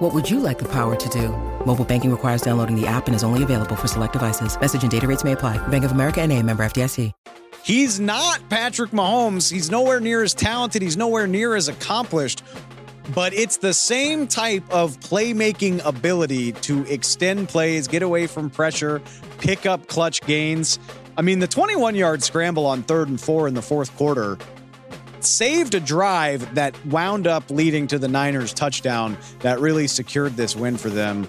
What would you like the power to do? Mobile banking requires downloading the app and is only available for select devices. Message and data rates may apply. Bank of America and a member FDIC. He's not Patrick Mahomes. He's nowhere near as talented. He's nowhere near as accomplished. But it's the same type of playmaking ability to extend plays, get away from pressure, pick up clutch gains. I mean, the 21 yard scramble on third and four in the fourth quarter saved a drive that wound up leading to the Niners touchdown that really secured this win for them.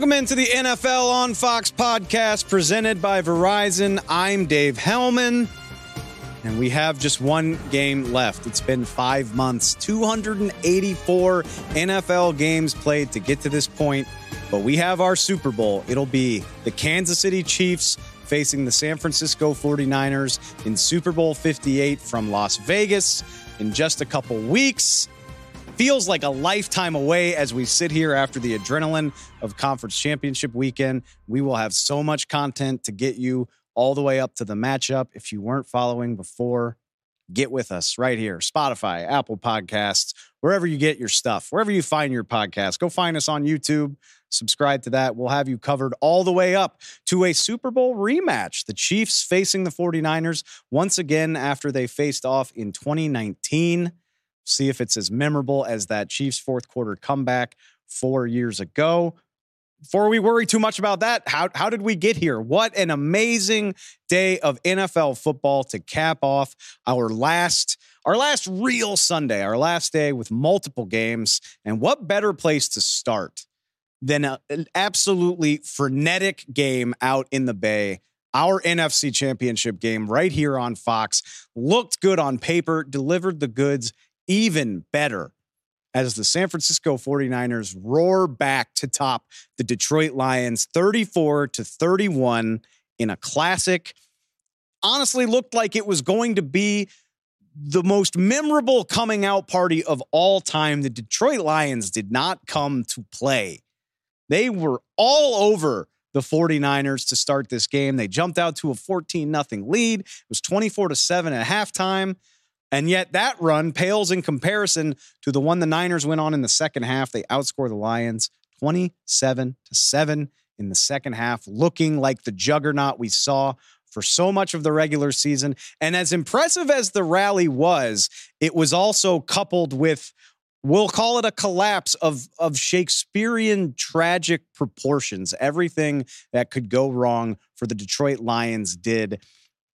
Welcome into the NFL on Fox podcast presented by Verizon. I'm Dave Helman. And we have just one game left. It's been five months, 284 NFL games played to get to this point. But we have our Super Bowl. It'll be the Kansas City Chiefs facing the San Francisco 49ers in Super Bowl 58 from Las Vegas in just a couple weeks. Feels like a lifetime away as we sit here after the adrenaline of conference championship weekend. We will have so much content to get you all the way up to the matchup. If you weren't following before, get with us right here Spotify, Apple Podcasts, wherever you get your stuff, wherever you find your podcast. Go find us on YouTube. Subscribe to that. We'll have you covered all the way up to a Super Bowl rematch. The Chiefs facing the 49ers once again after they faced off in 2019. See if it's as memorable as that Chiefs fourth quarter comeback four years ago before we worry too much about that, how, how did we get here? What an amazing day of NFL football to cap off our last our last real Sunday, our last day with multiple games. And what better place to start than a, an absolutely frenetic game out in the Bay? Our NFC championship game right here on Fox looked good on paper, delivered the goods even better as the San Francisco 49ers roar back to top the Detroit Lions 34 to 31 in a classic. Honestly, looked like it was going to be the most memorable coming out party of all time. The Detroit Lions did not come to play. They were all over the 49ers to start this game. They jumped out to a 14 0 lead. It was 24 to 7 at halftime. And yet that run pales in comparison to the one the Niners went on in the second half. They outscore the Lions 27 to 7 in the second half, looking like the juggernaut we saw for so much of the regular season. And as impressive as the rally was, it was also coupled with we'll call it a collapse of of Shakespearean tragic proportions. Everything that could go wrong for the Detroit Lions did.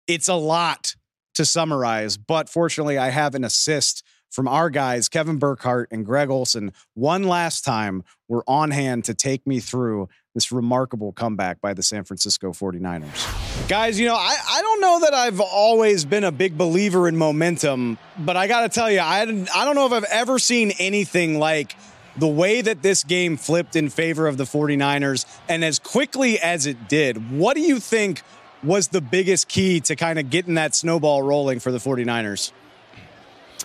It's a lot to summarize, but fortunately, I have an assist from our guys, Kevin Burkhardt and Greg Olsen, one last time were on hand to take me through this remarkable comeback by the San Francisco 49ers. Guys, you know, I, I don't know that I've always been a big believer in momentum, but I got to tell you, I, I don't know if I've ever seen anything like the way that this game flipped in favor of the 49ers and as quickly as it did. What do you think was the biggest key to kind of getting that snowball rolling for the 49ers?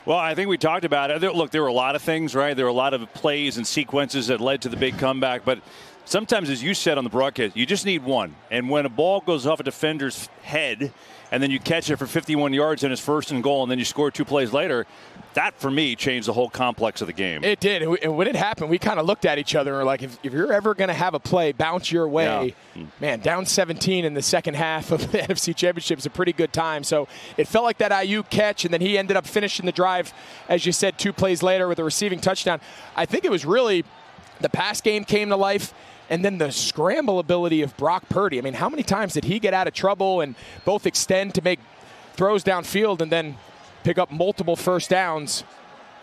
Well, I think we talked about it. Look, there were a lot of things, right? There were a lot of plays and sequences that led to the big comeback, but sometimes, as you said on the broadcast, you just need one. And when a ball goes off a defender's head and then you catch it for 51 yards and it's first and goal, and then you score two plays later, that for me changed the whole complex of the game. It did. And when it happened, we kind of looked at each other and were like, if, if you're ever going to have a play bounce your way, yeah. man, down 17 in the second half of the NFC Championship is a pretty good time. So it felt like that Aiyuk catch, and then he ended up finishing the drive, as you said, two plays later with a receiving touchdown. I think it was really the pass game came to life and then the scramble ability of Brock Purdy. I mean, how many times did he get out of trouble and both extend to make throws downfield and then pick up multiple first downs?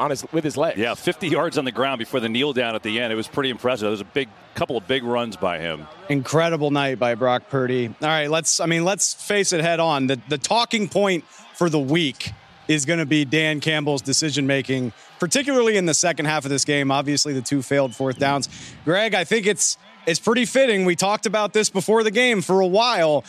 on his with his legs. Yeah, 50 yards on the ground before the kneel down at the end. It was pretty impressive. There was a big couple of big runs by him. Incredible night by Brock Purdy. All right, let's I mean, let's face it head on. The the talking point for the week is going to be Dan Campbell's decision making, particularly in the second half of this game. Obviously, the two failed fourth downs. Greg, I think it's it's pretty fitting. We talked about this before the game for a while.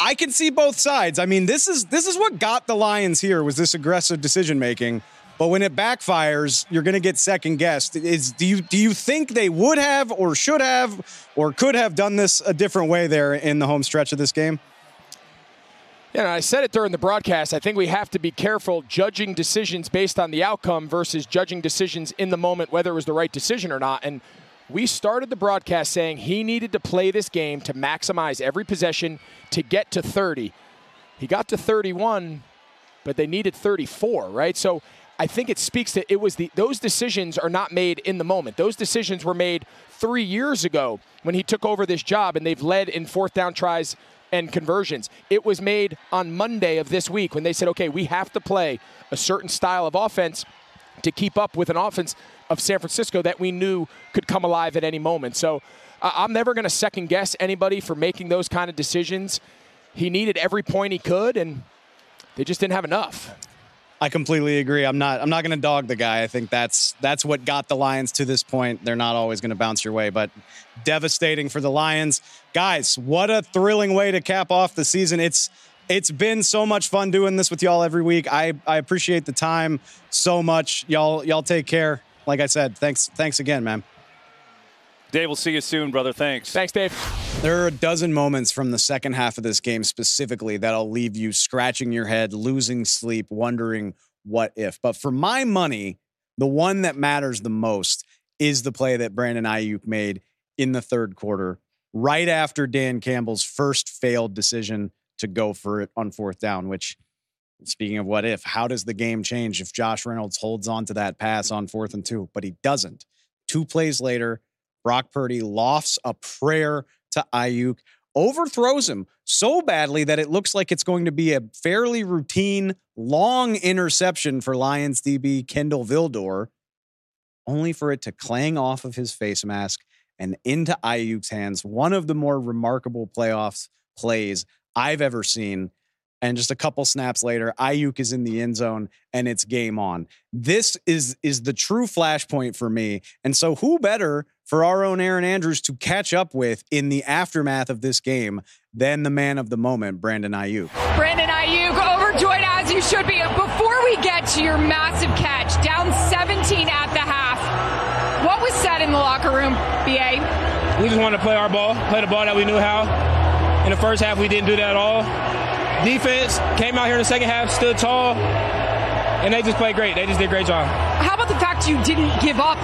I can see both sides. I mean, this is this is what got the Lions here was this aggressive decision making. But when it backfires, you're going to get second guessed. Is do you do you think they would have or should have or could have done this a different way there in the home stretch of this game? Yeah, I said it during the broadcast. I think we have to be careful judging decisions based on the outcome versus judging decisions in the moment, whether it was the right decision or not. And we started the broadcast saying he needed to play this game to maximize every possession to get to 30. He got to 31, but they needed 34, right? So I think it speaks to it was the those decisions are not made in the moment. Those decisions were made three years ago when he took over this job, and they've led in fourth down tries and conversions. It was made on Monday of this week when they said, okay, we have to play a certain style of offense to keep up with an offense of San Francisco that we knew could come alive at any moment. So uh, I'm never going to second guess anybody for making those kind of decisions. He needed every point he could, and they just didn't have enough. I completely agree. I'm not. I'm not going to dog the guy. I think that's that's what got the Lions to this point. They're not always going to bounce your way, but devastating for the Lions, guys. What a thrilling way to cap off the season. It's it's been so much fun doing this with y'all every week. I I appreciate the time so much. Y'all y'all take care. Like I said, thanks thanks again, man. Dave, we'll see you soon, brother. Thanks. Thanks, Dave. There are a dozen moments from the second half of this game specifically that'll leave you scratching your head, losing sleep, wondering what if. But for my money, the one that matters the most is the play that Brandon Aiyuk made in the third quarter, right after Dan Campbell's first failed decision to go for it on fourth down, which speaking of what if, how does the game change if Josh Reynolds holds on to that pass on fourth and two? But he doesn't. Two plays later, Brock Purdy lofts a prayer to Aiyuk, overthrows him so badly that it looks like it's going to be a fairly routine, long interception for Lions DB Kindle Vildor, only for it to clang off of his face mask and into Aiyuk's hands. One of the more remarkable playoffs plays I've ever seen and just a couple snaps later, Aiyuk is in the end zone and it's game on. This is is the true flashpoint for me. And so who better for our own Aaron Andrews to catch up with in the aftermath of this game than the man of the moment, Brandon Aiyuk. Brandon Aiyuk overjoyed as you should be. Before we get to your massive catch, down 17 at the half, what was said in the locker room, BA? We just wanted to play our ball, play the ball that we knew how. In the first half, we didn't do that at all defense came out here in the second half, stood tall, and they just played great. They just did a great job. How about the fact you didn't give up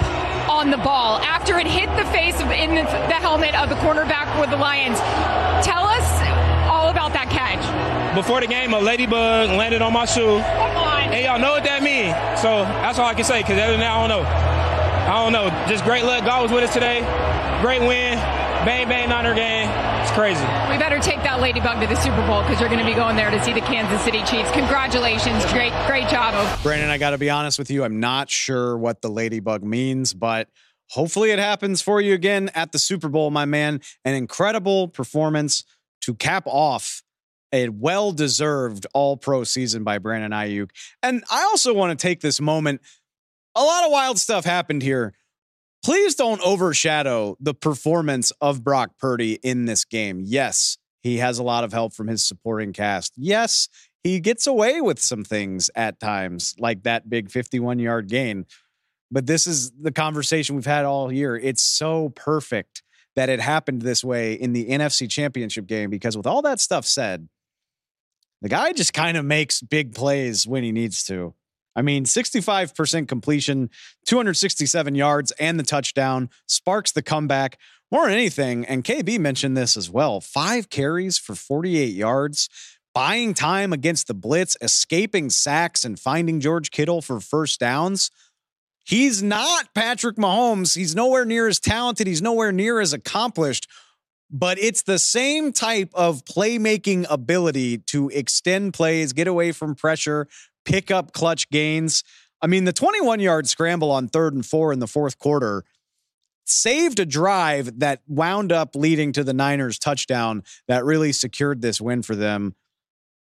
on the ball after it hit the face of in the, the helmet of the cornerback with the Lions? Tell us all about that catch. Before the game, a ladybug landed on my shoe. Come on. And y'all know what that means. So that's all I can say, because other than that, I don't know. I don't know. Just great luck. God was with us today. Great win. Bang, bang, Niner game. It's crazy. We better take that ladybug to the Super Bowl because you're going to be going there to see the Kansas City Chiefs. Congratulations. Great, great job. Brandon, I got to be honest with you. I'm not sure what the ladybug means, but hopefully it happens for you again at the Super Bowl, my man. An incredible performance to cap off a well deserved all pro season by Brandon Aiyuk. And I also want to take this moment. A lot of wild stuff happened here please don't overshadow the performance of Brock Purdy in this game. Yes, he has a lot of help from his supporting cast. Yes, he gets away with some things at times, like that big 51 yard gain. But this is the conversation we've had all year. It's so perfect that it happened this way in the NFC championship game because, with all that stuff said, the guy just kind of makes big plays when he needs to. I mean, 65% completion, 267 yards, and the touchdown sparks the comeback more than anything. And KB mentioned this as well five carries for 48 yards, buying time against the blitz, escaping sacks, and finding George Kittle for first downs. He's not Patrick Mahomes. He's nowhere near as talented. He's nowhere near as accomplished but it's the same type of playmaking ability to extend plays, get away from pressure, pick up clutch gains. I mean, the 21 yard scramble on third and four in the fourth quarter saved a drive that wound up leading to the Niners touchdown that really secured this win for them.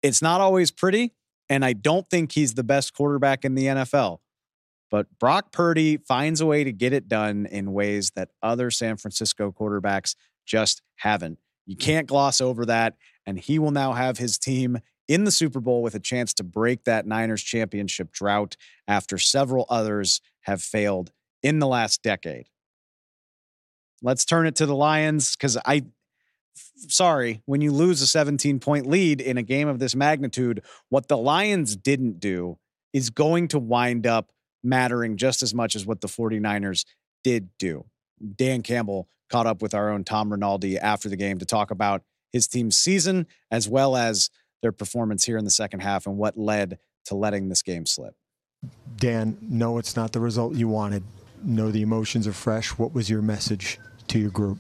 It's not always pretty, and I don't think he's the best quarterback in the NFL. But Brock Purdy finds a way to get it done in ways that other San Francisco quarterbacks just haven't. You can't gloss over that. And he will now have his team in the Super Bowl with a chance to break that Niners championship drought after several others have failed in the last decade. Let's turn it to the Lions because I, sorry, when you lose a 17 point lead in a game of this magnitude, what the Lions didn't do is going to wind up mattering just as much as what the 49ers did do. Dan Campbell caught up with our own Tom Rinaldi after the game to talk about his team's season as well as their performance here in the second half and what led to letting this game slip. Dan, no, it's not the result you wanted. No, the emotions are fresh. What was your message to your group?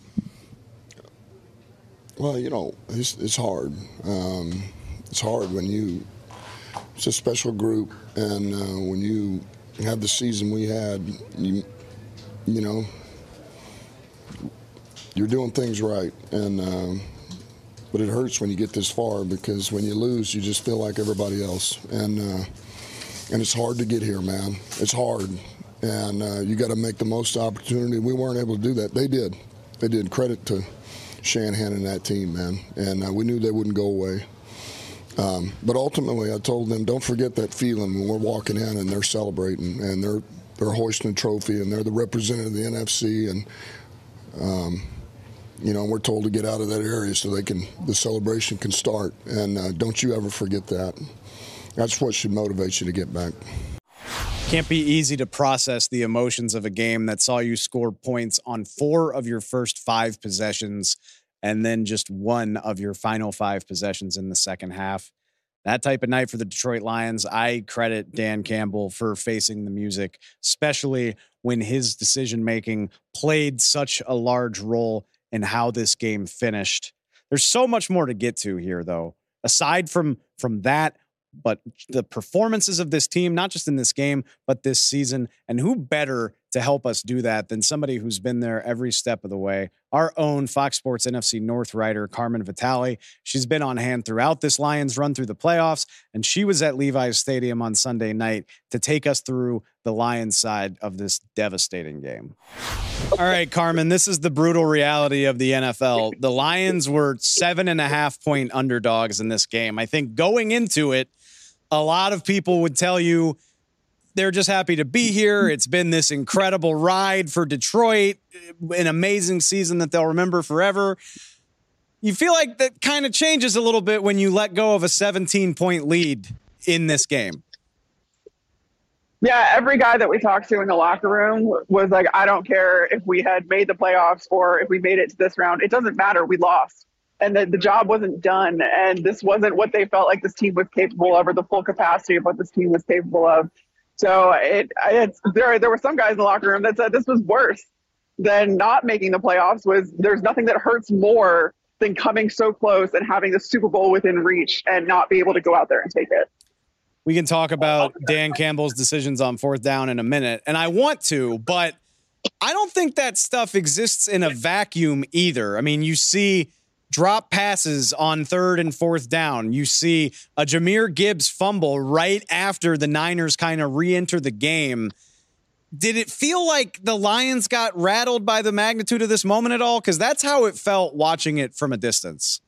Well, you know, it's, it's hard. Um, it's hard when you, it's a special group, and uh, when you have the season we had, you, you know, you're doing things right. And, um, but it hurts when you get this far because when you lose, you just feel like everybody else, and uh, and it's hard to get here, man. It's hard, and uh, you got to make the most opportunity. We weren't able to do that. They did. They did. Credit to Shanahan and that team, man. And uh, we knew they wouldn't go away. Um, but ultimately, I told them, don't forget that feeling when we're walking in and they're celebrating and they're they're hoisting a trophy and they're the representative of the NFC and. Um, you know, we're told to get out of that area so they can the celebration can start. And uh, don't you ever forget that. That's what should motivate you to get back. Can't be easy to process the emotions of a game that saw you score points on four of your first five possessions and then just one of your final five possessions in the second half. That type of night for the Detroit Lions, I credit Dan Campbell for facing the music, especially when his decision making played such a large role and how this game finished. There's so much more to get to here, though. Aside from from that, but the performances of this team, not just in this game, but this season. And who better to help us do that than somebody who's been there every step of the way? Our own Fox Sports NFC North writer, Carmen Vitali. She's been on hand throughout this Lions run through the playoffs, and she was at Levi's Stadium on Sunday night to take us through the Lions side of this devastating game. All right, Carmen, this is the brutal reality of the NFL. The Lions were seven and a half point underdogs in this game. I think going into it, a lot of people would tell you they're just happy to be here. It's been this incredible ride for Detroit, an amazing season that they'll remember forever. You feel like that kind of changes a little bit when you let go of a 17 point lead in this game. Yeah, every guy that we talked to in the locker room was like, I don't care if we had made the playoffs or if we made it to this round. It doesn't matter. We lost and that the job wasn't done and this wasn't what they felt like this team was capable of or the full capacity of what this team was capable of so it it's there there were some guys in the locker room that said this was worse than not making the playoffs was there's nothing that hurts more than coming so close and having the super bowl within reach and not be able to go out there and take it we can talk about dan campbell's decisions on fourth down in a minute and i want to but i don't think that stuff exists in a vacuum either i mean you see drop passes on third and fourth down. You see a Jahmyr Gibbs fumble right after the Niners kind of re enter the game. Did it feel like the Lions got rattled by the magnitude of this moment at all? Because that's how it felt watching it from a distance.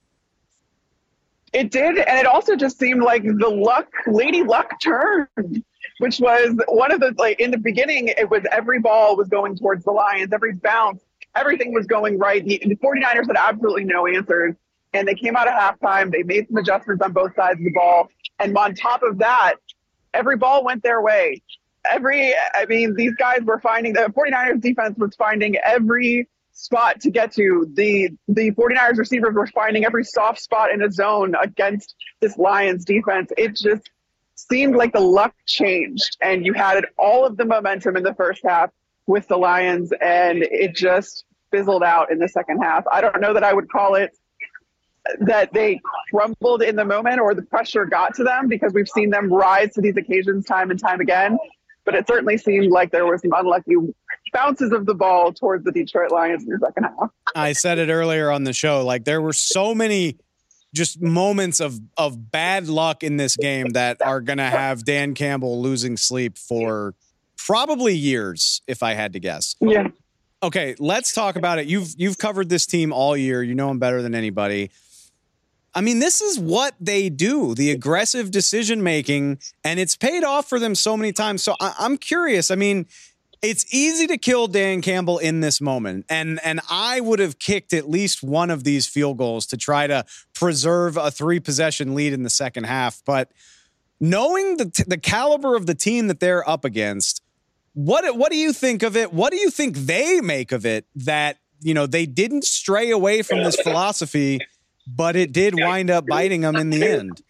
It did. And it also just seemed like the luck, Lady Luck turned which was one of the like in the beginning it was every ball was going towards the lions every bounce everything was going right. The, the 49ers had absolutely no answers. And they came out of halftime. They made some adjustments on both sides of the ball. And on top of that, every ball went their way. Every, I mean, these guys were finding the 49ers defense was finding every spot to get to. The the 49ers receivers were finding every soft spot in a zone against this Lions defense. It just seemed like the luck changed and you had all of the momentum in the first half with the Lions, and it just fizzled out in the second half. I don't know that I would call it that they crumbled in the moment or the pressure got to them because we've seen them rise to these occasions time and time again. but it certainly seemed like there were some unlucky bounces of the ball towards the Detroit Lions in the second half. I said it earlier on the show. Like there were so many just moments of of bad luck in this game that are going to have Dan Campbell losing sleep for probably years, if I had to guess. Yeah. Okay, let's talk about it. You've you've covered this team all year. You know them better than anybody. I mean, this is what they do the aggressive decision making, and it's paid off for them so many times. So I, am curious. I mean, it's easy to kill Dan Campbell in this moment. And, and I would have kicked at least one of these field goals to try to preserve a three possession lead in the second half. But knowing the, the caliber of the team that they're up against, what, what do you think of it? What do you think they make of it that, you know, they didn't stray away from this philosophy? but it did wind up biting them in the end.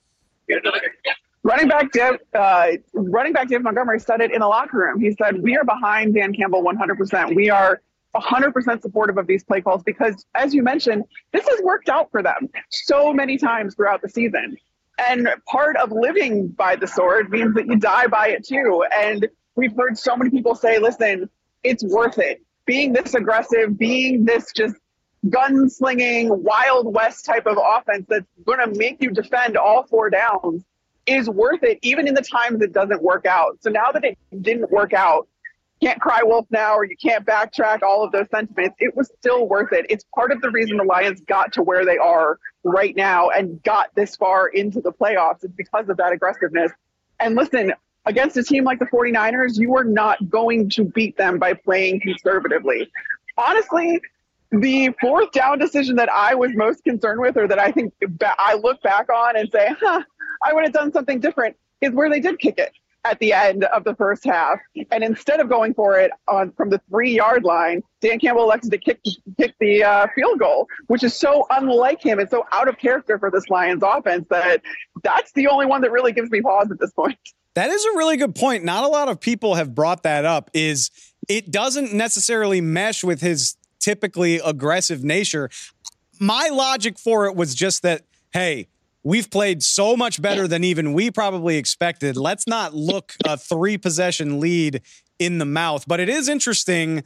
Running back Dave, uh, running back Dave Montgomery said it in the locker room. He said, "We are behind Dan Campbell 100%. We are 100% supportive of these play calls because, as you mentioned, this has worked out for them so many times throughout the season. And part of living by the sword means that you die by it too. And we've heard so many people say, "Listen, it's worth it." Being this aggressive, being this just gunslinging, Wild West type of offense that's going to make you defend all four downs is worth it, even in the times it doesn't work out. So now that it didn't work out, can't cry wolf now or you can't backtrack all of those sentiments. It was still worth it. It's part of the reason the Lions got to where they are right now and got this far into the playoffs. It's because of that aggressiveness. And listen, against a team like the 49ers, you are not going to beat them by playing conservatively. Honestly, the fourth down decision that I was most concerned with, or that I think I look back on and say, huh, I would have done something different, is where they did kick it at the end of the first half. And instead of going for it on from the three yard line, Dan Campbell elected to kick kick the uh, field goal, which is so unlike him and so out of character for this Lions offense that that's the only one that really gives me pause at this point. That is a really good point. Not a lot of people have brought that up. Is it doesn't necessarily mesh with his typically aggressive nature. My logic for it was just that, hey, we've played so much better than even we probably expected. Let's not look a three possession lead in the mouth. But it is interesting.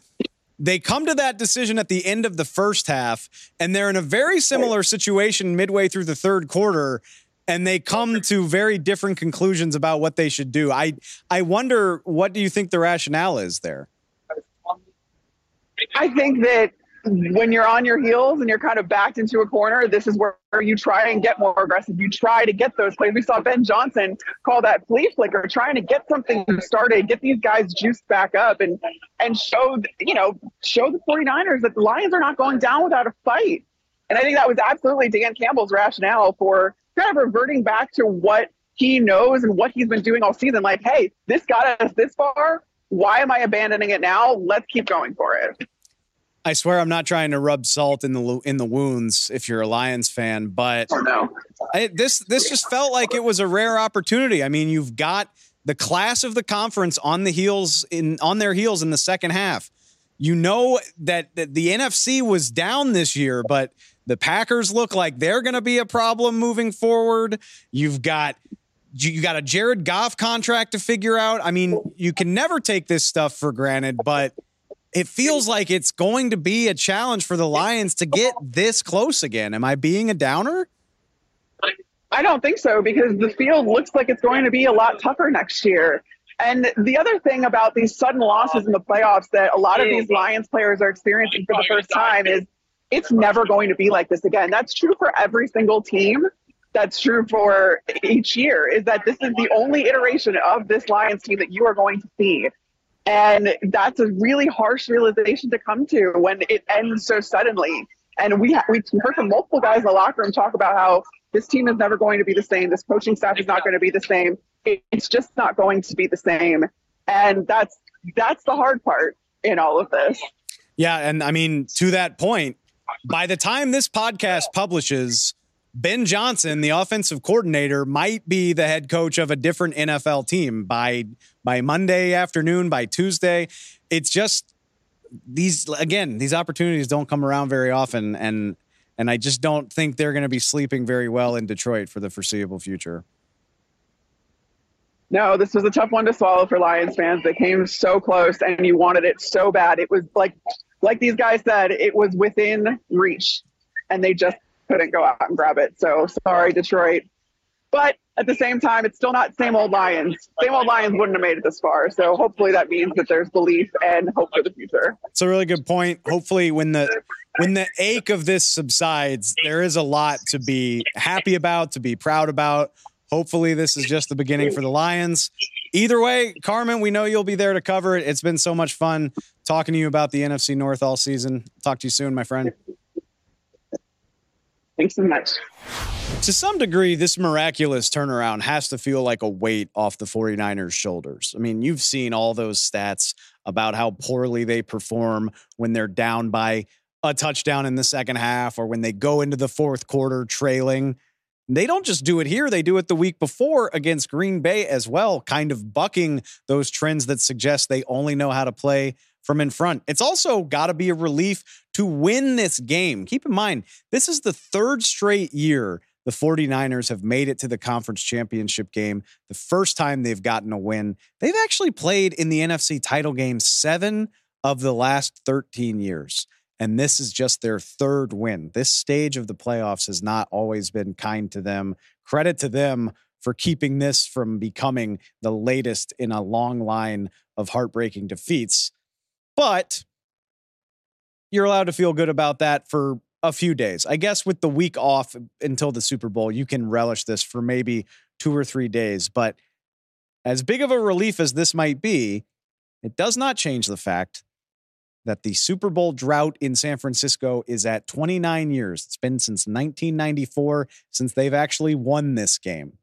They come to that decision at the end of the first half, and they're in a very similar situation midway through the third quarter and they come to very different conclusions about what they should do. I I wonder what do you think the rationale is there? I think that when you're on your heels and you're kind of backed into a corner, this is where you try and get more aggressive. You try to get those plays. We saw Ben Johnson call that flea flicker, trying to get something started, get these guys juiced back up and and show, you know, show the 49ers that the Lions are not going down without a fight. And I think that was absolutely Dan Campbell's rationale for kind of reverting back to what he knows and what he's been doing all season. Like, hey, this got us this far. Why am I abandoning it now? Let's keep going for it. I swear I'm not trying to rub salt in the in the wounds if you're a Lions fan, but oh, no. I, this this just felt like it was a rare opportunity. I mean, you've got the class of the conference on the heels in on their heels in the second half. You know that, that the NFC was down this year, but the Packers look like they're going to be a problem moving forward. You've got you got a Jared Goff contract to figure out. I mean, you can never take this stuff for granted, but it feels like it's going to be a challenge for the Lions to get this close again. Am I being a downer? I don't think so because the field looks like it's going to be a lot tougher next year. And the other thing about these sudden losses in the playoffs that a lot of these Lions players are experiencing for the first time is it's never going to be like this again. That's true for every single team. That's true for each year, is that this is the only iteration of this Lions team that you are going to see. And that's a really harsh realization to come to when it ends so suddenly. And we ha- we heard from multiple guys in the locker room talk about how this team is never going to be the same. This coaching staff is not going to be the same. It's just not going to be the same. And that's that's the hard part in all of this. Yeah, and I mean to that point, by the time this podcast publishes, Ben Johnson, the offensive coordinator, might be the head coach of a different NFL team by by Monday afternoon, by Tuesday. It's just these again, these opportunities don't come around very often and and I just don't think they're going to be sleeping very well in Detroit for the foreseeable future. No, this was a tough one to swallow for Lions fans. They came so close and you wanted it so bad. It was like like these guys said, it was within reach and they just couldn't go out and grab it. So sorry, Detroit. But at the same time, it's still not same old Lions. Same old Lions wouldn't have made it this far. So hopefully that means that there's belief and hope for the future. It's a really good point. Hopefully, when the when the ache of this subsides, there is a lot to be happy about, to be proud about. Hopefully, this is just the beginning for the Lions. Either way, Carmen, we know you'll be there to cover it. It's been so much fun talking to you about the NFC North all season. Talk to you soon, my friend. Thanks so much. To some degree, this miraculous turnaround has to feel like a weight off the 49ers' shoulders. I mean, you've seen all those stats about how poorly they perform when they're down by a touchdown in the second half or when they go into the fourth quarter trailing. They don't just do it here, they do it the week before against Green Bay as well, kind of bucking those trends that suggest they only know how to play from in front. It's also got to be a relief to win this game. Keep in mind, this is the third straight year the 49ers have made it to the conference championship game. The first time they've gotten a win. They've actually played in the NFC title game seven of the last 13 years. And this is just their third win. This stage of the playoffs has not always been kind to them. Credit to them for keeping this from becoming the latest in a long line of heartbreaking defeats. But you're allowed to feel good about that for a few days. I guess with the week off until the Super Bowl, you can relish this for maybe two or three days. But as big of a relief as this might be, it does not change the fact that the Super Bowl drought in San Francisco is at 29 years. It's been since 1994 since they've actually won this game.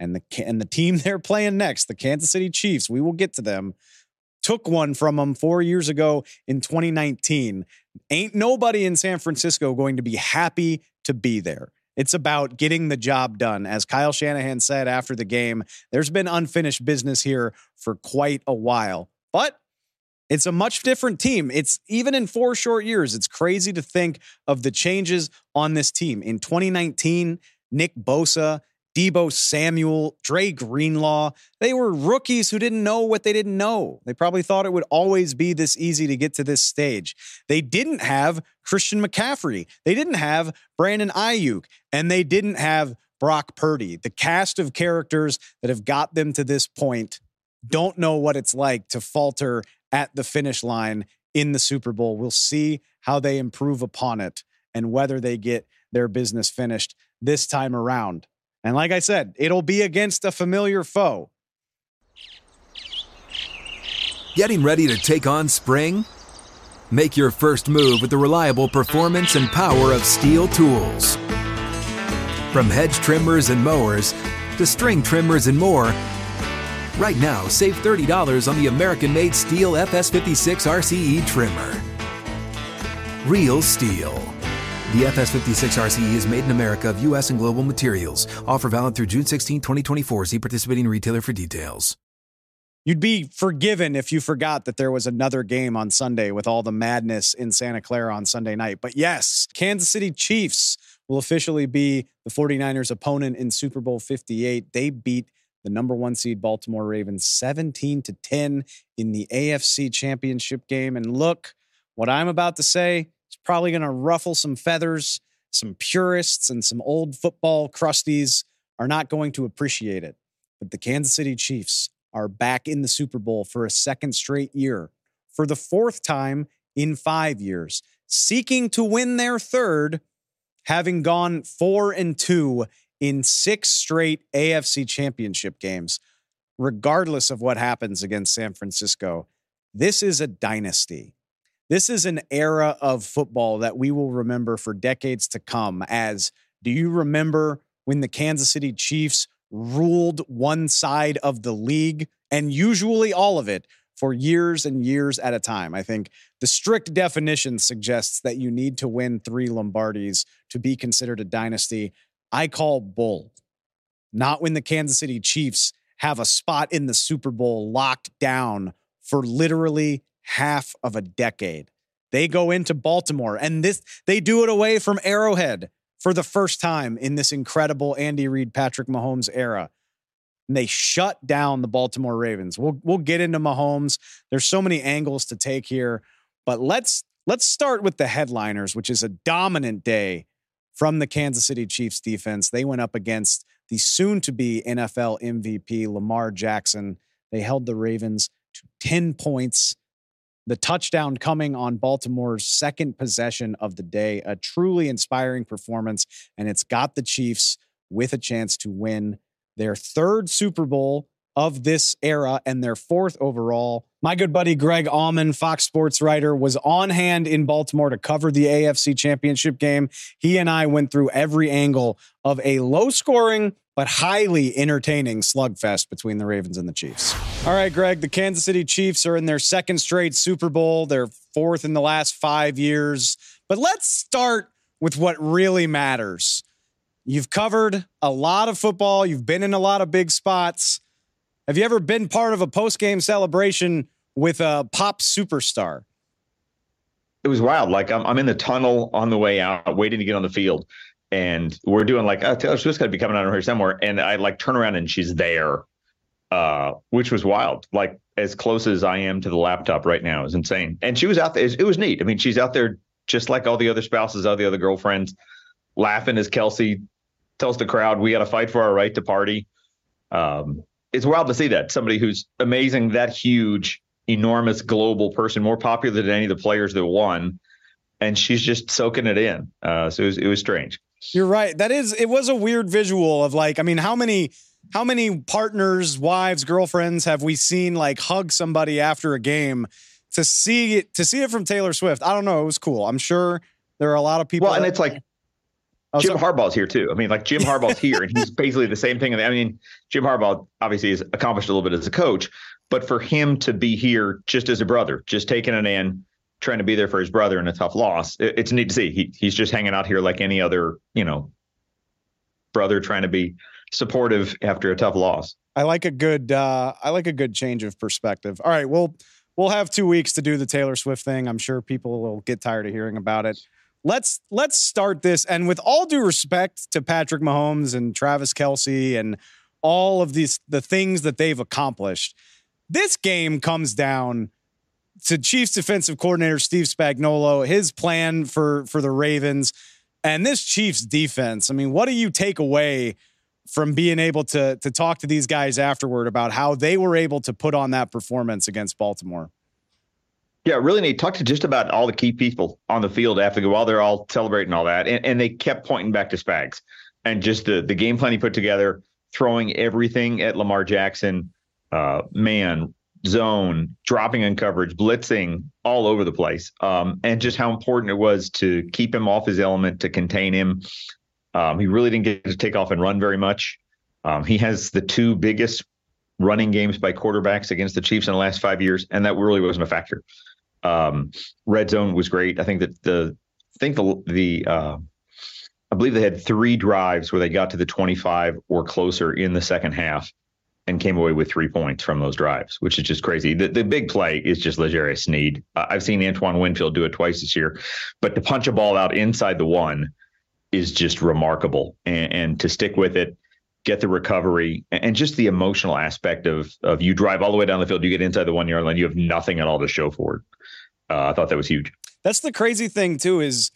And the and the team they're playing next, the Kansas City Chiefs, we will get to them. Took one from them 4 years ago in 2019. Ain't nobody in San Francisco going to be happy to be there. It's about getting the job done. As Kyle Shanahan said after the game, there's been unfinished business here for quite a while. But it's a much different team. It's even in four short years, it's crazy to think of the changes on this team. In 2019, Nick Bosa, Deebo Samuel, Dre Greenlaw, they were rookies who didn't know what they didn't know. They probably thought it would always be this easy to get to this stage. They didn't have Christian McCaffrey. They didn't have Brandon Aiyuk, and they didn't have Brock Purdy. The cast of characters that have got them to this point don't know what it's like to falter at the finish line in the Super Bowl. We'll see how they improve upon it and whether they get their business finished this time around. And like I said, it'll be against a familiar foe. Getting ready to take on spring? Make your first move with the reliable performance and power of STIHL tools. From hedge trimmers and mowers to string trimmers and more, Right now, save $30 on the American made STIHL FS56 RCE trimmer. Real STIHL. The FS56 RCE is made in America of U.S. and global materials. Offer valid through June 16, 2024. See participating retailer for details. You'd be forgiven if you forgot that there was another game on Sunday with all the madness in Santa Clara on Sunday night. But yes, Kansas City Chiefs will officially be the 49ers' opponent in Super Bowl 58. They beat the number one seed Baltimore Ravens 17 to 10 in the AFC championship game. And look, what I'm about to say probably going to ruffle some feathers. Some purists and some old football crusties are not going to appreciate it. But the Kansas City Chiefs are back in the Super Bowl for a second straight year, for the fourth time in five years, seeking to win their third, having gone four and two in six straight AFC championship games, regardless of what happens against San Francisco. This is a dynasty. This is an era of football that we will remember for decades to come. As do you remember when the Kansas City Chiefs ruled one side of the league and usually all of it for years and years at a time? I think the strict definition suggests that you need to win three Lombardis to be considered a dynasty. I call bull. Not when the Kansas City Chiefs have a spot in the Super Bowl locked down for literally half of a decade. They go into Baltimore and this they do it away from Arrowhead for the first time in this incredible Andy Reid Patrick Mahomes era. and they shut down the Baltimore Ravens. We'll we'll get into Mahomes. There's so many angles to take here, but let's let's start with the headliners, which is a dominant day from the Kansas City Chiefs defense. They went up against the soon to be NFL MVP Lamar Jackson. They held the Ravens to 10 points. The touchdown coming on Baltimore's second possession of the day, a truly inspiring performance, and it's got the Chiefs with a chance to win their third Super Bowl of this era and their fourth overall. My good buddy Greg Auman, Fox Sports writer, was on hand in Baltimore to cover the AFC Championship game. He and I went through every angle of a low scoring but highly entertaining slugfest between the Ravens and the Chiefs. All right, Greg, the Kansas City Chiefs are in their second straight Super Bowl, their fourth in the last five years. But let's start with what really matters. You've covered a lot of football, you've been in a lot of big spots. Have you ever been part of a post game celebration with a pop superstar? It was wild. Like I'm, I'm in the tunnel on the way out, waiting to get on the field, and we're doing like oh, Taylor Swift's got to be coming out of here somewhere, and I like turn around and she's there, uh, which was wild. Like as close as I am to the laptop right now is insane. And she was out there. It was neat. I mean, she's out there just like all the other spouses, all the other girlfriends, laughing as Kelce tells the crowd, "We got to fight for our right to party." Um, it's wild to see that somebody who's amazing, that huge, enormous global person, more popular than any of the players that won, and she's just soaking it in. Uh, so it was, it was strange. You're right. That is, it was a weird visual of like, I mean, how many, how many partners, wives, girlfriends have we seen like hug somebody after a game? To see it, to see it from Taylor Swift, I don't know. It was cool. I'm sure there are a lot of people. Well, and it's like Oh, Jim Harbaugh's here too. I mean, like Jim Harbaugh's here, and he's basically the same thing. I mean, Jim Harbaugh obviously has accomplished a little bit as a coach, but for him to be here just as a brother, just taking it in, trying to be there for his brother in a tough loss, it, it's neat to see. He he's just hanging out here like any other, you know, brother trying to be supportive after a tough loss. I like a good uh, I like a good change of perspective. All right, well, we'll have two weeks to do the Taylor Swift thing. I'm sure people will get tired of hearing about it let's let's start this. And with all due respect to Patrick Mahomes and Travis Kelce and all of these the things that they've accomplished, this game comes down to Chiefs defensive coordinator Steve Spagnuolo, his plan for for the Ravens, and this Chiefs defense. I mean, what do you take away from being able to to talk to these guys afterward about how they were able to put on that performance against Baltimore? Yeah, really neat. Talked to just about all the key people on the field after while they're all celebrating all that, and, and they kept pointing back to Spags and just the the game plan he put together, throwing everything at Lamar Jackson, uh, man, zone, dropping in coverage, blitzing all over the place, um, and just how important it was to keep him off his element, to contain him. Um, he really didn't get to take off and run very much. Um, he has the two biggest running games by quarterbacks against the Chiefs in the last five years, and that really wasn't a factor. Um, red zone was great. I think that the I think the the uh, I believe they had three drives where they got to the 25 or closer in the second half and came away with three points from those drives, which is just crazy. The, the big play is just L'Jarius Sneed. Uh, I've seen Antoine Winfield do it twice this year, but to punch a ball out inside the one is just remarkable. And, and to stick with it, get the recovery, and just the emotional aspect of of you drive all the way down the field, you get inside the one yard line, you have nothing at all to show for it uh, I thought that was huge. That's the crazy thing too is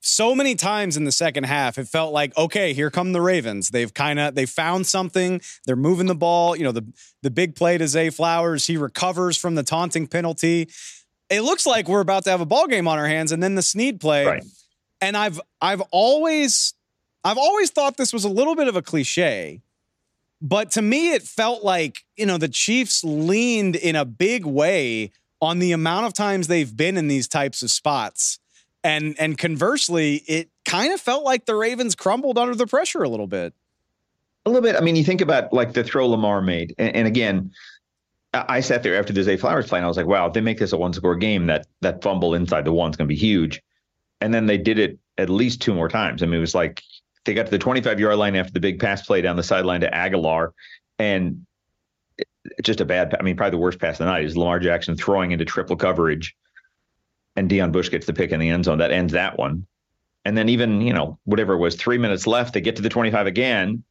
so many times in the second half it felt like okay here come the ravens. They've kind of they found something. They're moving the ball. You know the the big play to zay flowers he recovers from the taunting penalty. It looks like we're about to have a ball game on our hands and then the sneed play. Right. and i've i've always i've always thought this was a little bit of a cliche but to me it felt like you know the chiefs leaned in a big way on the amount of times they've been in these types of spots. And and conversely, it kind of felt like the Ravens crumbled under the pressure a little bit. A little bit. I mean, you think about like the throw Lamar made, and, and again, I sat there after the Zay Flowers play, and I was like, "Wow, if they make this a one-score game, that that fumble inside the one's going to be huge." And then they did it at least two more times. I mean, it was like they got to the 25-yard line after the big pass play down the sideline to Agholor, and just a bad. I mean, probably the worst pass of the night is Lamar Jackson throwing into triple coverage, and Deon Bush gets the pick in the end zone. That ends that one. And then even you know whatever it was, three minutes left, they get to the 25 again,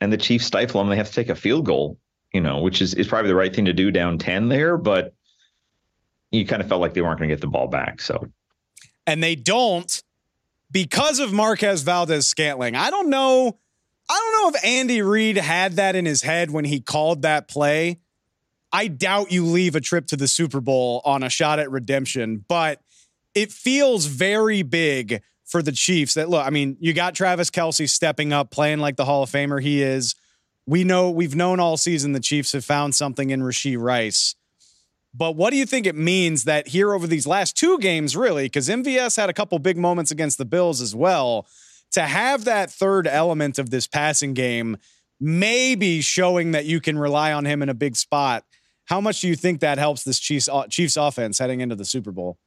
and the Chiefs stifle them. They have to take a field goal, you know, which is, is probably the right thing to do down 10 there, but you kind of felt like they weren't going to get the ball back. So, and they don't because of Marquez Valdes Scantling. I don't know. I don't know if Andy Reid had that in his head when he called that play. I doubt you leave a trip to the Super Bowl on a shot at redemption, but it feels very big for the Chiefs that look, I mean, you got Travis Kelce stepping up, playing like the Hall of Famer he is. We know we've known all season the Chiefs have found something in Rashee Rice. But what do you think it means that here over these last two games, really, because MVS had a couple big moments against the Bills as well, to have that third element of this passing game, maybe showing that you can rely on him in a big spot. How much do you think that helps this Chiefs Chiefs offense heading into the Super Bowl?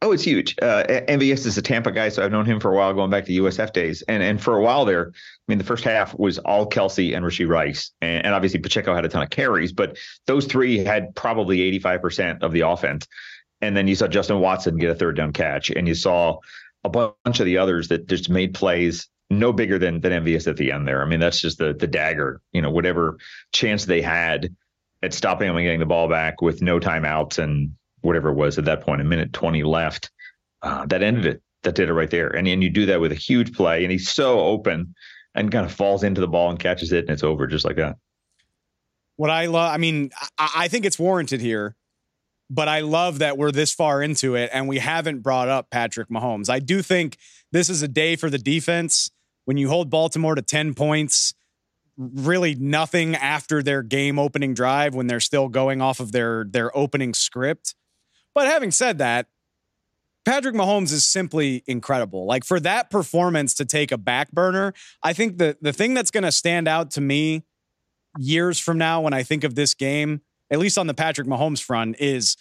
Oh, it's huge. Uh, MVS is a Tampa guy, so I've known him for a while, going back to USF days. And and for a while there, I mean, the first half was all Kelce and Rashee Rice, and, and obviously Pacheco had a ton of carries, but those three had probably eighty five percent of the offense. And then you saw Justin Watson get a third down catch, and you saw a bunch of the others that just made plays no bigger than than MVS at the end there. I mean, that's just the the dagger. You know, whatever chance they had at stopping him and getting the ball back with no timeouts and whatever it was at that point, a minute 20 left. Uh, that ended it. That did it right there. And and you do that with a huge play, and he's so open and kind of falls into the ball and catches it, and it's over just like that. What I love, I mean, I, I think it's warranted here, but I love that we're this far into it and we haven't brought up Patrick Mahomes. I do think this is a day for the defense. When you hold Baltimore to 10 points, really nothing after their game opening drive when they're still going off of their their opening script but having said that, Patrick Mahomes is simply incredible. Like for that performance to take a back burner, I think the the thing that's going to stand out to me years from now when I think of this game, at least on the Patrick Mahomes front, is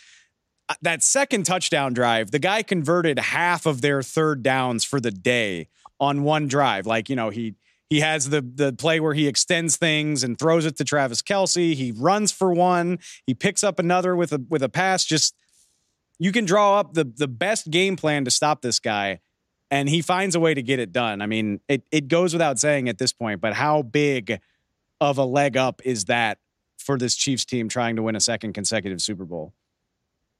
uh, that second touchdown drive. The guy converted half of their third downs for the day on one drive. Like, you know, he he has the the play where he extends things and throws it to Travis Kelce. He runs for one. He picks up another with a with a pass. Just you can draw up the the best game plan to stop this guy and he finds a way to get it done. I mean, it it goes without saying at this point, but how big of a leg up is that for this Chiefs team trying to win a second consecutive Super Bowl?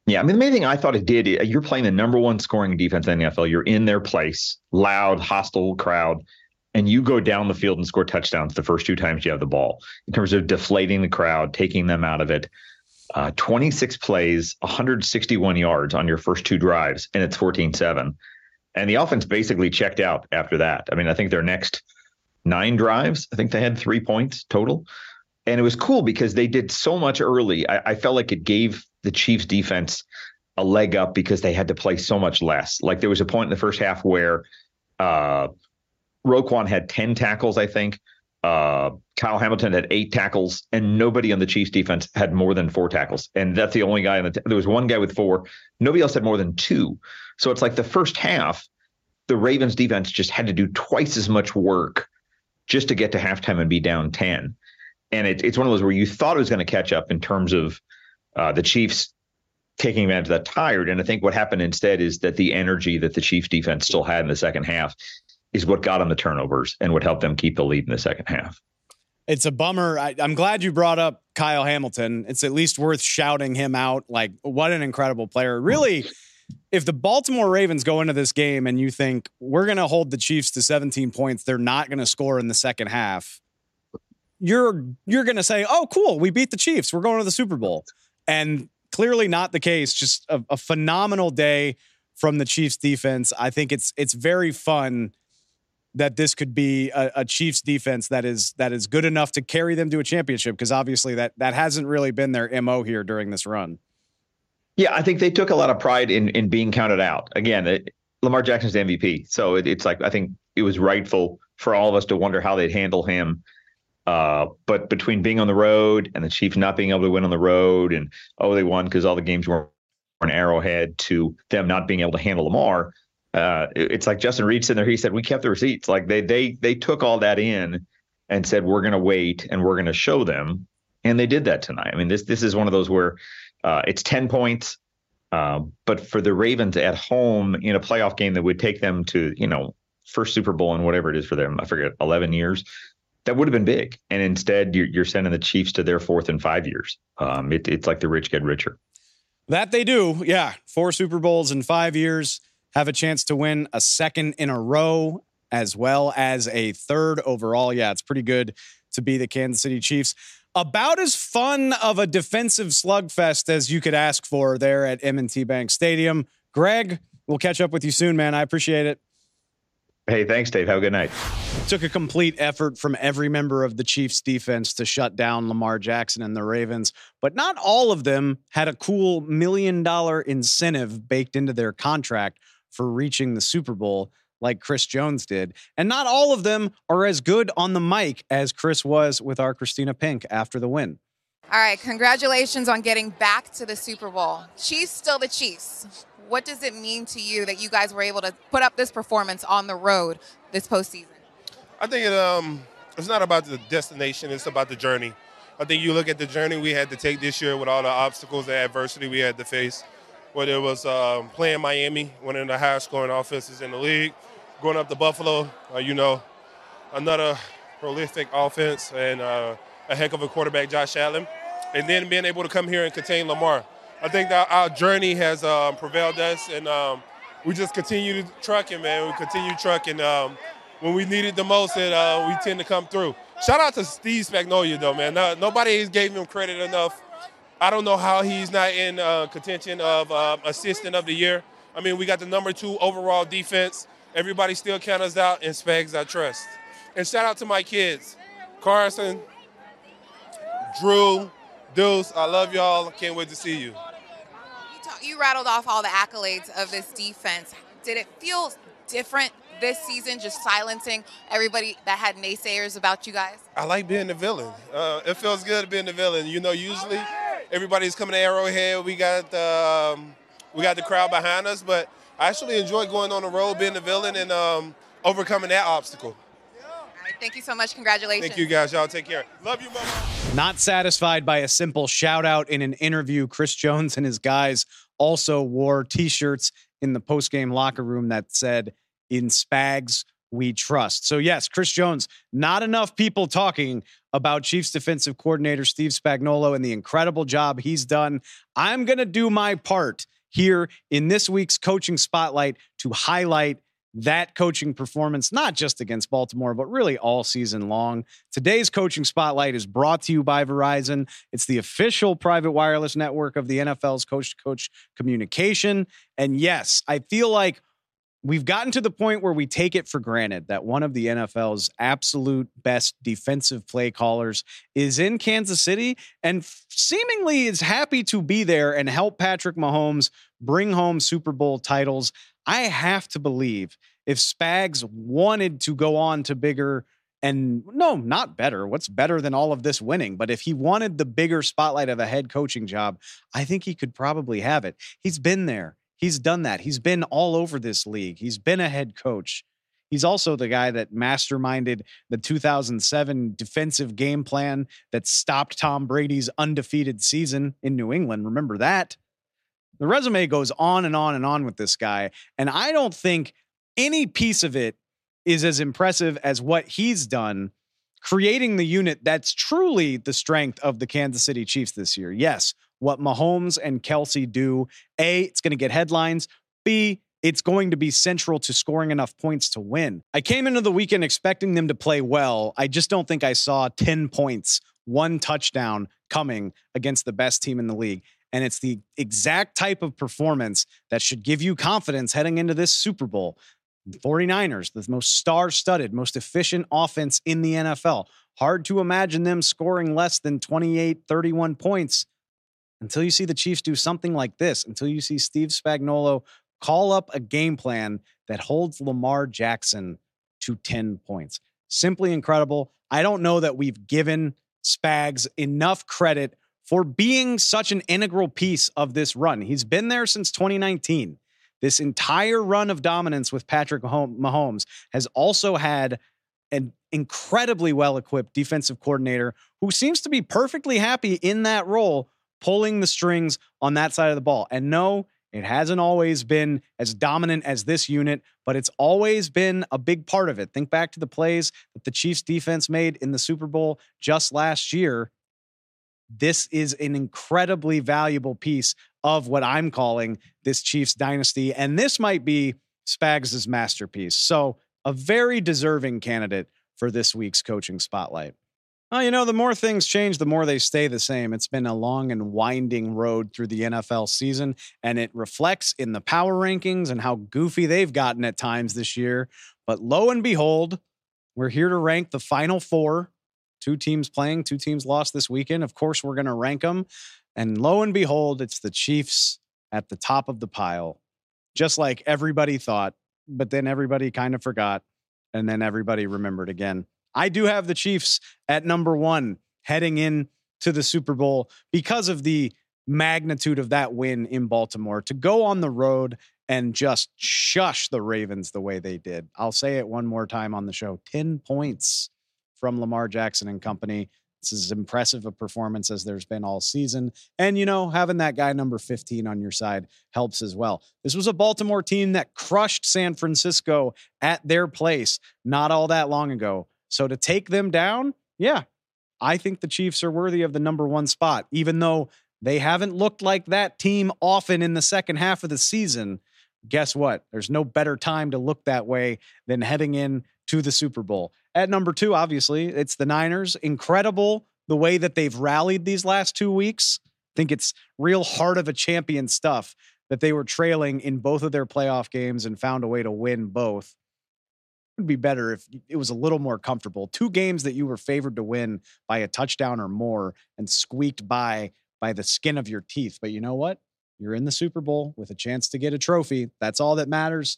Yeah, I mean, the main thing I thought it did, you're playing the number one scoring defense in the NFL. You're in their place, loud, hostile crowd, and you go down the field and score touchdowns the first two times you have the ball in terms of deflating the crowd, taking them out of it uh, 26 plays, 161 yards on your first two drives, and it's 14 7. And the offense basically checked out after that. I mean, I think their next nine drives, I think they had three points total. And it was cool because they did so much early. I, I felt like it gave the Chiefs defense a leg up because they had to play so much less. Like there was a point in the first half where uh, Roquan had 10 tackles, I think. Uh, Kyle Hamilton had eight tackles, and nobody on the Chiefs defense had more than four tackles. And that's the only guy in the. T- there was one guy with four. Nobody else had more than two. So it's like the first half, the Ravens defense just had to do twice as much work just to get to halftime and be down ten. And it, it's one of those where you thought it was going to catch up in terms of uh, the Chiefs taking advantage of that tired. And I think what happened instead is that the energy that the Chiefs defense still had in the second half is what got them the turnovers and what helped them keep the lead in the second half. It's a bummer. I, am glad you brought up Kyle Hamilton. It's at least worth shouting him out. Like, what an incredible player. Really, if the Baltimore Ravens go into this game and you think we're going to hold the Chiefs to 17 points, they're not going to score in the second half. You're you're going to say, "Oh, cool, we beat the Chiefs. We're going to the Super Bowl." And clearly not the case. Just a, a phenomenal day from the Chiefs defense. I think it's it's very fun that this could be a, a, Chiefs defense that is that is good enough to carry them to a championship because obviously that that hasn't really been their mo here during this run. Yeah, I think they took a lot of pride in in being counted out. Again, it, Lamar Jackson's the MVP, so it, it's like I think it was rightful for all of us to wonder how they'd handle him. Uh, but between being on the road and the Chiefs not being able to win on the road, and oh, they won because all the games were an arrowhead, to them not being able to handle Lamar, uh, it's like Justin Reid sitting there. He said, "We kept the receipts. Like they they they took all that in and said we're going to wait and we're going to show them, and they did that tonight. I mean, this this is one of those where uh, it's ten points, uh, but for the Ravens at home in a playoff game that would take them to you know first Super Bowl and whatever it is for them, I forget, eleven years. that would have been big. And instead, you're, you're sending the Chiefs to their fourth in five years. Um, it, it's like the rich get richer. That they do. Yeah. Four Super Bowls in five years, have a chance to win a second in a row, as well as a third overall. Yeah, it's pretty good to be the Kansas City Chiefs. About as fun of a defensive slugfest as you could ask for there at M&T Bank Stadium. Greg, we'll catch up with you soon, man. I appreciate it. Hey, thanks, Dave. Have a good night. Took a complete effort from every member of the Chiefs defense to shut down Lamar Jackson and the Ravens, but not all of them had a cool million dollar incentive baked into their contract for reaching the Super Bowl like Chris Jones did. And not all of them are as good on the mic as Chris was with our Kristina Pink after the win. All right, congratulations on getting back to the Super Bowl. Chiefs still the Chiefs what does it mean to you that you guys were able to put up this performance on the road this postseason? I think it, um, it's not about the destination; it's about the journey. I think you look at the journey we had to take this year with all the obstacles, and adversity we had to face. Whether it was um, playing Miami, one of the highest scoring offenses in the league, going up to Buffalo, uh, you know, another prolific offense and uh, a heck of a quarterback, Josh Allen, and then being able to come here and contain Lamar. I think that our journey has um, prevailed us, and um, we just continue to trucking, man. We continue trucking. Um, when we need it the most, and uh, we tend to come through. Shout out to Steve Spagnuolo, though, man. No, nobody gave him credit enough. I don't know how he's not in uh, contention of uh, assistant of the year. I mean, we got the number two overall defense. Everybody still count us out, and Spags I trust. And shout out to my kids, Carson, Drew, Deuce. I love y'all. Can't wait to see you you rattled off all the accolades of this defense. Did it feel different this season, just silencing everybody that had naysayers about you guys? I like being the villain. Uh, it feels good being the villain. You know, usually everybody's coming to Arrowhead. We got the um, we got the crowd behind us, but I actually enjoy going on the road, being the villain, and um, overcoming that obstacle. Thank you so much. Congratulations. Thank you, guys. Y'all take care. Love you, mama. Not satisfied by a simple shout out in an interview, Chris Jones and his guys also wore t shirts in the post game locker room that said, In Spags, we trust. So, yes, Chris Jones, not enough people talking about Chiefs defensive coordinator Steve Spagnuolo and the incredible job he's done. I'm going to do my part here in this week's coaching spotlight to highlight that coaching performance, not just against Baltimore, but really all season long. Today's coaching spotlight is brought to you by Verizon. It's the official private wireless network of the NFL's coach to coach communication. And yes, I feel like we've gotten to the point where we take it for granted that one of the NFL's absolute best defensive play callers is in Kansas City and seemingly is happy to be there and help Patrick Mahomes bring home Super Bowl titles. I have to believe if Spags wanted to go on to bigger and no, not better. What's better than all of this winning? But if he wanted the bigger spotlight of a head coaching job, I think he could probably have it. He's been there. He's done that. He's been all over this league. He's been a head coach. He's also the guy that masterminded the 2007 defensive game plan that stopped Tom Brady's undefeated season in New England. Remember that? The resume goes on and on and on with this guy. And I don't think any piece of it is as impressive as what he's done creating the unit that's truly the strength of the Kansas City Chiefs this year. Yes, what Mahomes and Kelce do, A, it's going to get headlines. B, it's going to be central to scoring enough points to win. I came into the weekend expecting them to play well. I just don't think I saw 10 points, one touchdown coming against the best team in the league. And it's the exact type of performance that should give you confidence heading into this Super Bowl. 49ers, the most star studded, most efficient offense in the NFL. Hard to imagine them scoring less than 28, 31 points until you see the Chiefs do something like this, until you see Steve Spagnuolo call up a game plan that holds Lamar Jackson to 10 points. Simply incredible. I don't know that we've given Spags enough credit for being such an integral piece of this run. He's been there since 2019. This entire run of dominance with Patrick Mahomes has also had an incredibly well equipped defensive coordinator who seems to be perfectly happy in that role, pulling the strings on that side of the ball. And no, It hasn't always been as dominant as this unit, but it's always been a big part of it. Think back to the plays that the Chiefs defense made in the Super Bowl just last year. This is an incredibly valuable piece of what I'm calling this Chiefs dynasty. And this might be Spags' masterpiece. So, a very deserving candidate for this week's coaching spotlight. Well, you know, the more things change, the more they stay the same. It's been a long and winding road through the NFL season, and it reflects in the power rankings and how goofy they've gotten at times this year. But lo and behold, we're here to rank the final four. Two teams playing, two teams lost this weekend. Of course, we're going to rank them. And lo and behold, it's the Chiefs at the top of the pile, just like everybody thought, but then everybody kind of forgot, and then everybody remembered again. I do have the Chiefs at number one heading in to the Super Bowl because of the magnitude of that win in Baltimore to go on the road and just shush the Ravens the way they did. I'll say it one more time on the show 10 points from Lamar Jackson and company. It's as impressive a performance as there's been all season. And, you know, having that guy number 15 on your side helps as well. This was a Baltimore team that crushed San Francisco at their place not all that long ago. So to take them down, yeah, I think the Chiefs are worthy of the number one spot, even though they haven't looked like that team often in the second half of the season. Guess what? There's no better time to look that way than heading in to the Super Bowl. At number two, obviously, it's the Niners. Incredible the way that they've rallied these last two weeks. I think it's real heart of a champion stuff that they were trailing in both of their playoff games and found a way to win both would be better if it was a little more comfortable. Two games that you were favored to win by a touchdown or more and squeaked by by the skin of your teeth. But you know what? You're in the Super Bowl with a chance to get a trophy. That's all that matters.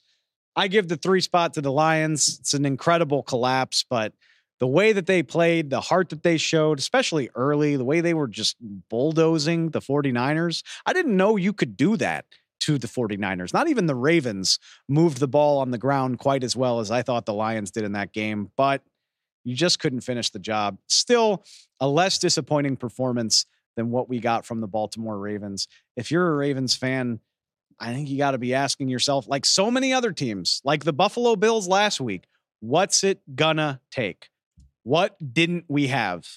I give the three spot to the Lions. It's an incredible collapse, but the way that they played, the heart that they showed, especially early, the way they were just bulldozing the 49ers, I didn't know you could do that to the 49ers. Not even the Ravens moved the ball on the ground quite as well as I thought the Lions did in that game, but you just couldn't finish the job. Still a less disappointing performance than what we got from the Baltimore Ravens. If you're a Ravens fan, I think you got to be asking yourself, like so many other teams, like the Buffalo Bills last week, what's it gonna take? What didn't we have?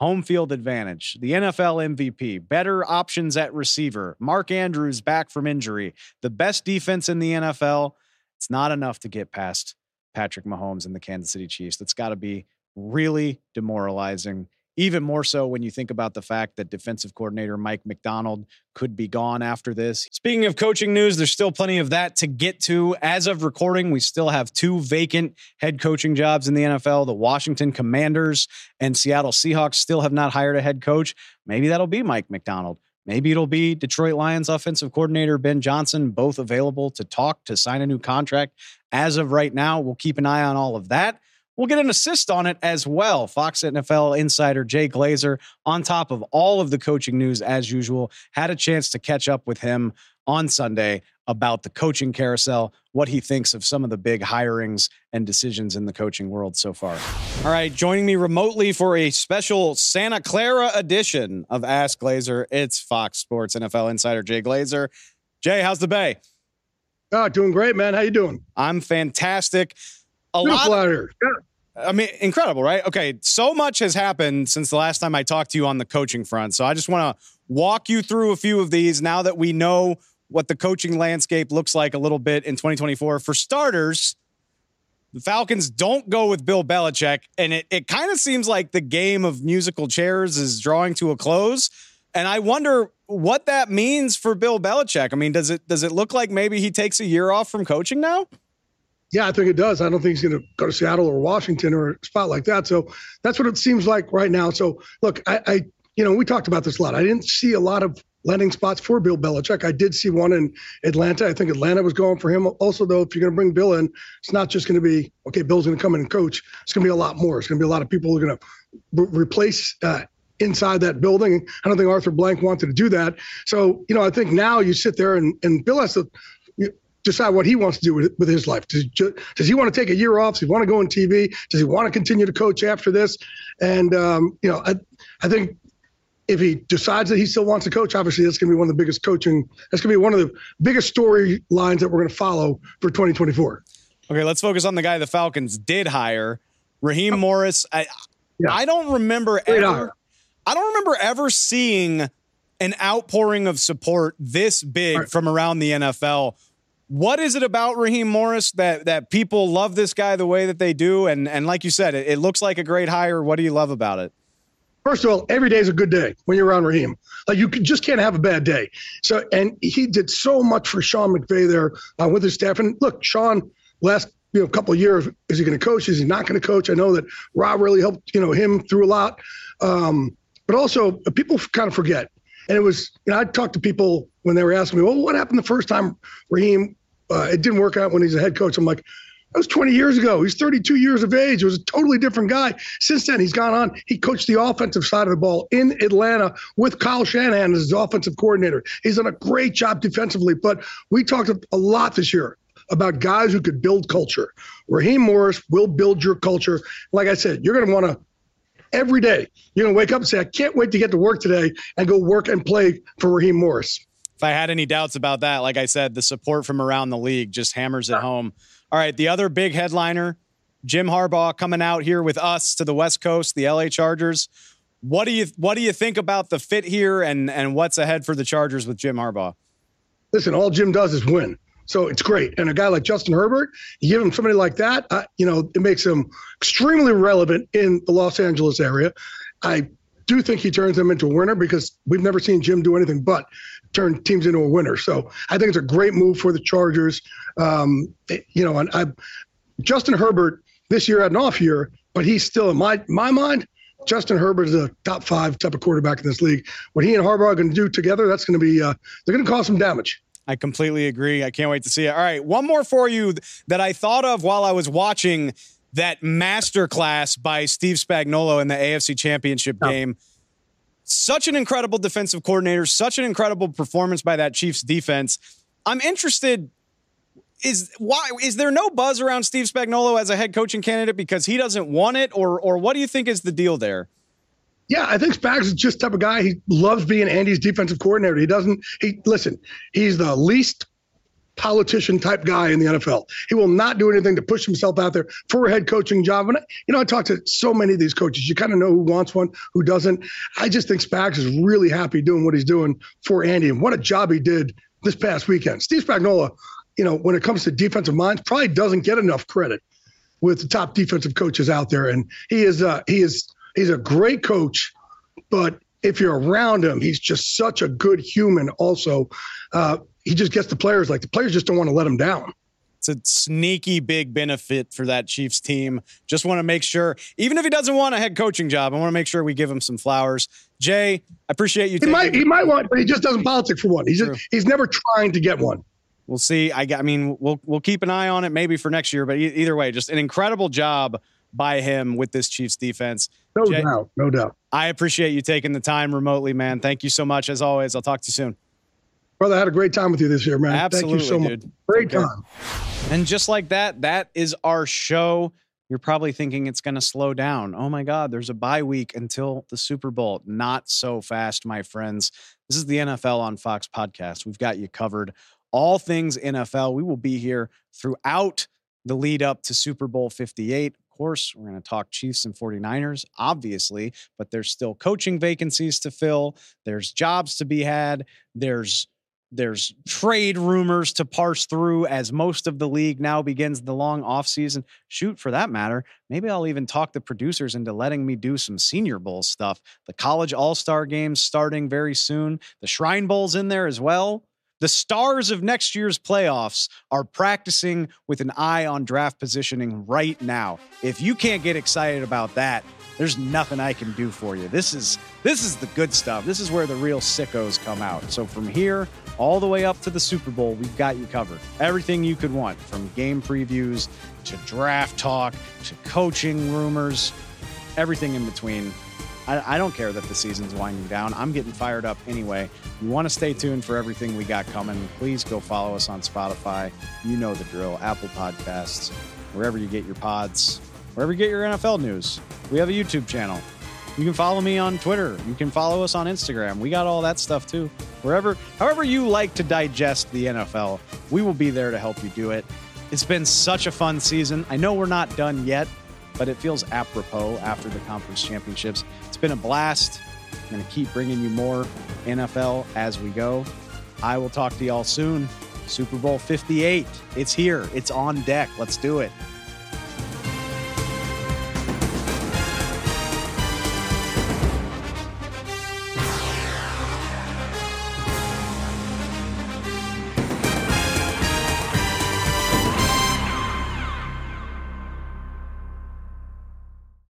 Home field advantage, the NFL MVP, better options at receiver, Mark Andrews back from injury, the best defense in the NFL. It's not enough to get past Patrick Mahomes and the Kansas City Chiefs. That's got to be really demoralizing even more so when you think about the fact that defensive coordinator Mike Macdonald could be gone after this. Speaking of coaching news, there's still plenty of that to get to. As of recording, we still have two vacant head coaching jobs in the NFL. The Washington Commanders and Seattle Seahawks still have not hired a head coach. Maybe that'll be Mike Macdonald. Maybe it'll be Detroit Lions offensive coordinator Ben Johnson, both available to talk to sign a new contract. As of right now, we'll keep an eye on all of that. We'll get an assist on it as well. Fox NFL insider Jay Glazer, on top of all of the coaching news as usual, had a chance to catch up with him on Sunday about the coaching carousel, what he thinks of some of the big hirings and decisions in the coaching world so far. All right, joining me remotely for a special Santa Clara edition of Ask Glazer, it's Fox Sports NFL insider Jay Glazer. Jay, how's the Bay? Oh, doing great, man. How you doing? I'm fantastic. A Beautiful lot. Yeah. I mean, incredible, right? Okay, so much has happened since the last time I talked to you on the coaching front. So I just want to walk you through a few of these now that we know what the coaching landscape looks like a little bit in 2024. For starters, the Falcons don't go with Bill Belichick, and it, it kind of seems like the game of musical chairs is drawing to a close. And I wonder what that means for Bill Belichick. I mean, does it does it look like maybe he takes a year off from coaching now? Yeah, I think it does. I don't think he's going to go to Seattle or Washington or a spot like that. So that's what it seems like right now. So look, I, I you know, we talked about this a lot. I didn't see a lot of landing spots for Bill Belichick. I did see one in Atlanta. I think Atlanta was going for him. Also, though, if you're going to bring Bill in, it's not just going to be okay. Bill's going to come in and coach. It's going to be a lot more. It's going to be a lot of people who are going to re- replace. Uh, inside that building. I don't think Arthur Blank wanted to do that. So, you know, I think now you sit there and, and Bill has to decide what he wants to do with, with his life. Does, does he want to take a year off? Does he want to go on TV? Does he want to continue to coach after this? And um, you know, I, I think if he decides that he still wants to coach, obviously that's going to be one of the biggest coaching. That's going to be one of the biggest storylines that we're going to follow for 2024. Okay, let's focus on the guy the Falcons did hire, Raheem Morris. I yeah. I don't remember Great ever. I don't remember ever seeing an outpouring of support this big right. from around the NFL. What is it about Raheem Morris that that people love this guy the way that they do? And and like you said, it, it looks like a great hire. What do you love about it? First of all, every day is a good day when you're around Raheem. Like you just can't have a bad day. So, and he did so much for Sean McVay there uh, with his staff. And look, Sean, last you know couple of years, is he going to coach? Is he not going to coach? I know that Rob really helped you know him through a lot. Um, but also, people kind of forget. And it was, you know, I talked to people when they were asking me, well, what happened the first time Raheem? Uh, it didn't work out when he's a head coach. I'm like, that was 20 years ago. He's 32 years of age. He was a totally different guy. Since then, he's gone on. He coached the offensive side of the ball in Atlanta with Kyle Shanahan as his offensive coordinator. He's done a great job defensively. But we talked a lot this year about guys who could build culture. Raheem Morris will build your culture. Like I said, you're going to want to every day. You're going to wake up and say, I can't wait to get to work today and go work and play for Raheem Morris. If I had any doubts about that, like I said, the support from around the league just hammers it home. All right, the other big headliner, Jim Harbaugh coming out here with us to the West Coast, the LA Chargers. What do you what do you think about the fit here and and what's ahead for the Chargers with Jim Harbaugh? Listen, all Jim does is win. So it's great. And a guy like Justin Herbert, you give him somebody like that, uh, you know, it makes him extremely relevant in the Los Angeles area. I do think he turns them into a winner because we've never seen Jim do anything but turn teams into a winner. So I think it's a great move for the Chargers. Um, it, you know, and I, Justin Herbert this year had an off year, but he's still in my my mind. Justin Herbert is a top five type of quarterback in this league. What he and Harbaugh are going to do together, that's going to be uh, they're going to cause some damage. I completely agree. I can't wait to see it. All right, one more for you that I thought of while I was watching that masterclass by Steve Spagnuolo in the AFC Championship oh. Such an incredible defensive coordinator, such an incredible performance by that Chiefs defense. I'm interested is why is there no buzz around Steve Spagnuolo as a head coaching candidate because he doesn't want it or or what do you think is the deal there? Yeah, I think Spags is just type of guy. He loves being Andy's defensive coordinator. He doesn't. He listen. He's the least politician type guy in the NFL. He will not do anything to push himself out there for a head coaching job. And you know, I talk to so many of these coaches. You kind of know who wants one, who doesn't. I just think Spags is really happy doing what he's doing for Andy, and what a job he did this past weekend. Steve Spagnuolo, you know, when it comes to defensive minds, probably doesn't get enough credit with the top defensive coaches out there, and he is uh, he is He's a great coach, but if you're around him, he's just such a good human. Also, uh, he just gets the players like the players just don't want to let him down. It's a sneaky big benefit for that Chiefs team. Just want to make sure, even if he doesn't want a head coaching job, I want to make sure we give him some flowers. Jay, I appreciate you. He might, he might want, but he just doesn't politic for one. He's just, he's never trying to get one. We'll see. I, I mean, we'll we'll keep an eye on it maybe for next year. But either way, just an incredible job by him with this Chiefs defense. No Jay, doubt. No doubt. I appreciate you taking the time remotely, man. Thank you so much. As always, I'll talk to you soon. Brother, I had a great time with you this year, man. Absolutely, Thank you so dude. much. Great time. And just like that, that is our show. You're probably thinking it's going to slow down. Oh my God, there's a bye week until the Super Bowl. Not so fast, my friends. This is the NFL on Fox podcast. We've got you covered. All things NFL. We will be here throughout the lead up to Super Bowl 58 Of course, we're going to talk Chiefs and 49ers, obviously, but there's still coaching vacancies to fill. There's jobs to be had. There's there's trade rumors to parse through as most of the league now begins the long offseason. Shoot, for that matter, maybe I'll even talk the producers into letting me do some Senior Bowl stuff. The college All Star games starting very soon. The Shrine Bowl's in there as well. The stars of next year's playoffs are practicing with an eye on draft positioning right now. If you can't get excited about that, there's nothing I can do for you. This is this is the good stuff. This is where the real sickos come out. So from here all the way up to the Super Bowl, we've got you covered. Everything you could want, from game previews to draft talk to coaching rumors, everything in between. I, I don't care that the season's winding down. I'm getting fired up anyway. You want to stay tuned for everything we got coming. Please go follow us on Spotify. You know the drill. Apple Podcasts, wherever you get your pods, wherever you get your NFL news. We have a YouTube channel. You can follow me on Twitter. You can follow us on Instagram. We got all that stuff too. Wherever, however you like to digest the NFL, we will be there to help you do it. It's been such a fun season. I know we're not done yet, but it feels apropos after the conference championships. It's been a blast. I'm going to keep bringing you more NFL as we go. I will talk to y'all soon. Super Bowl 58. It's here. It's on deck. Let's do it.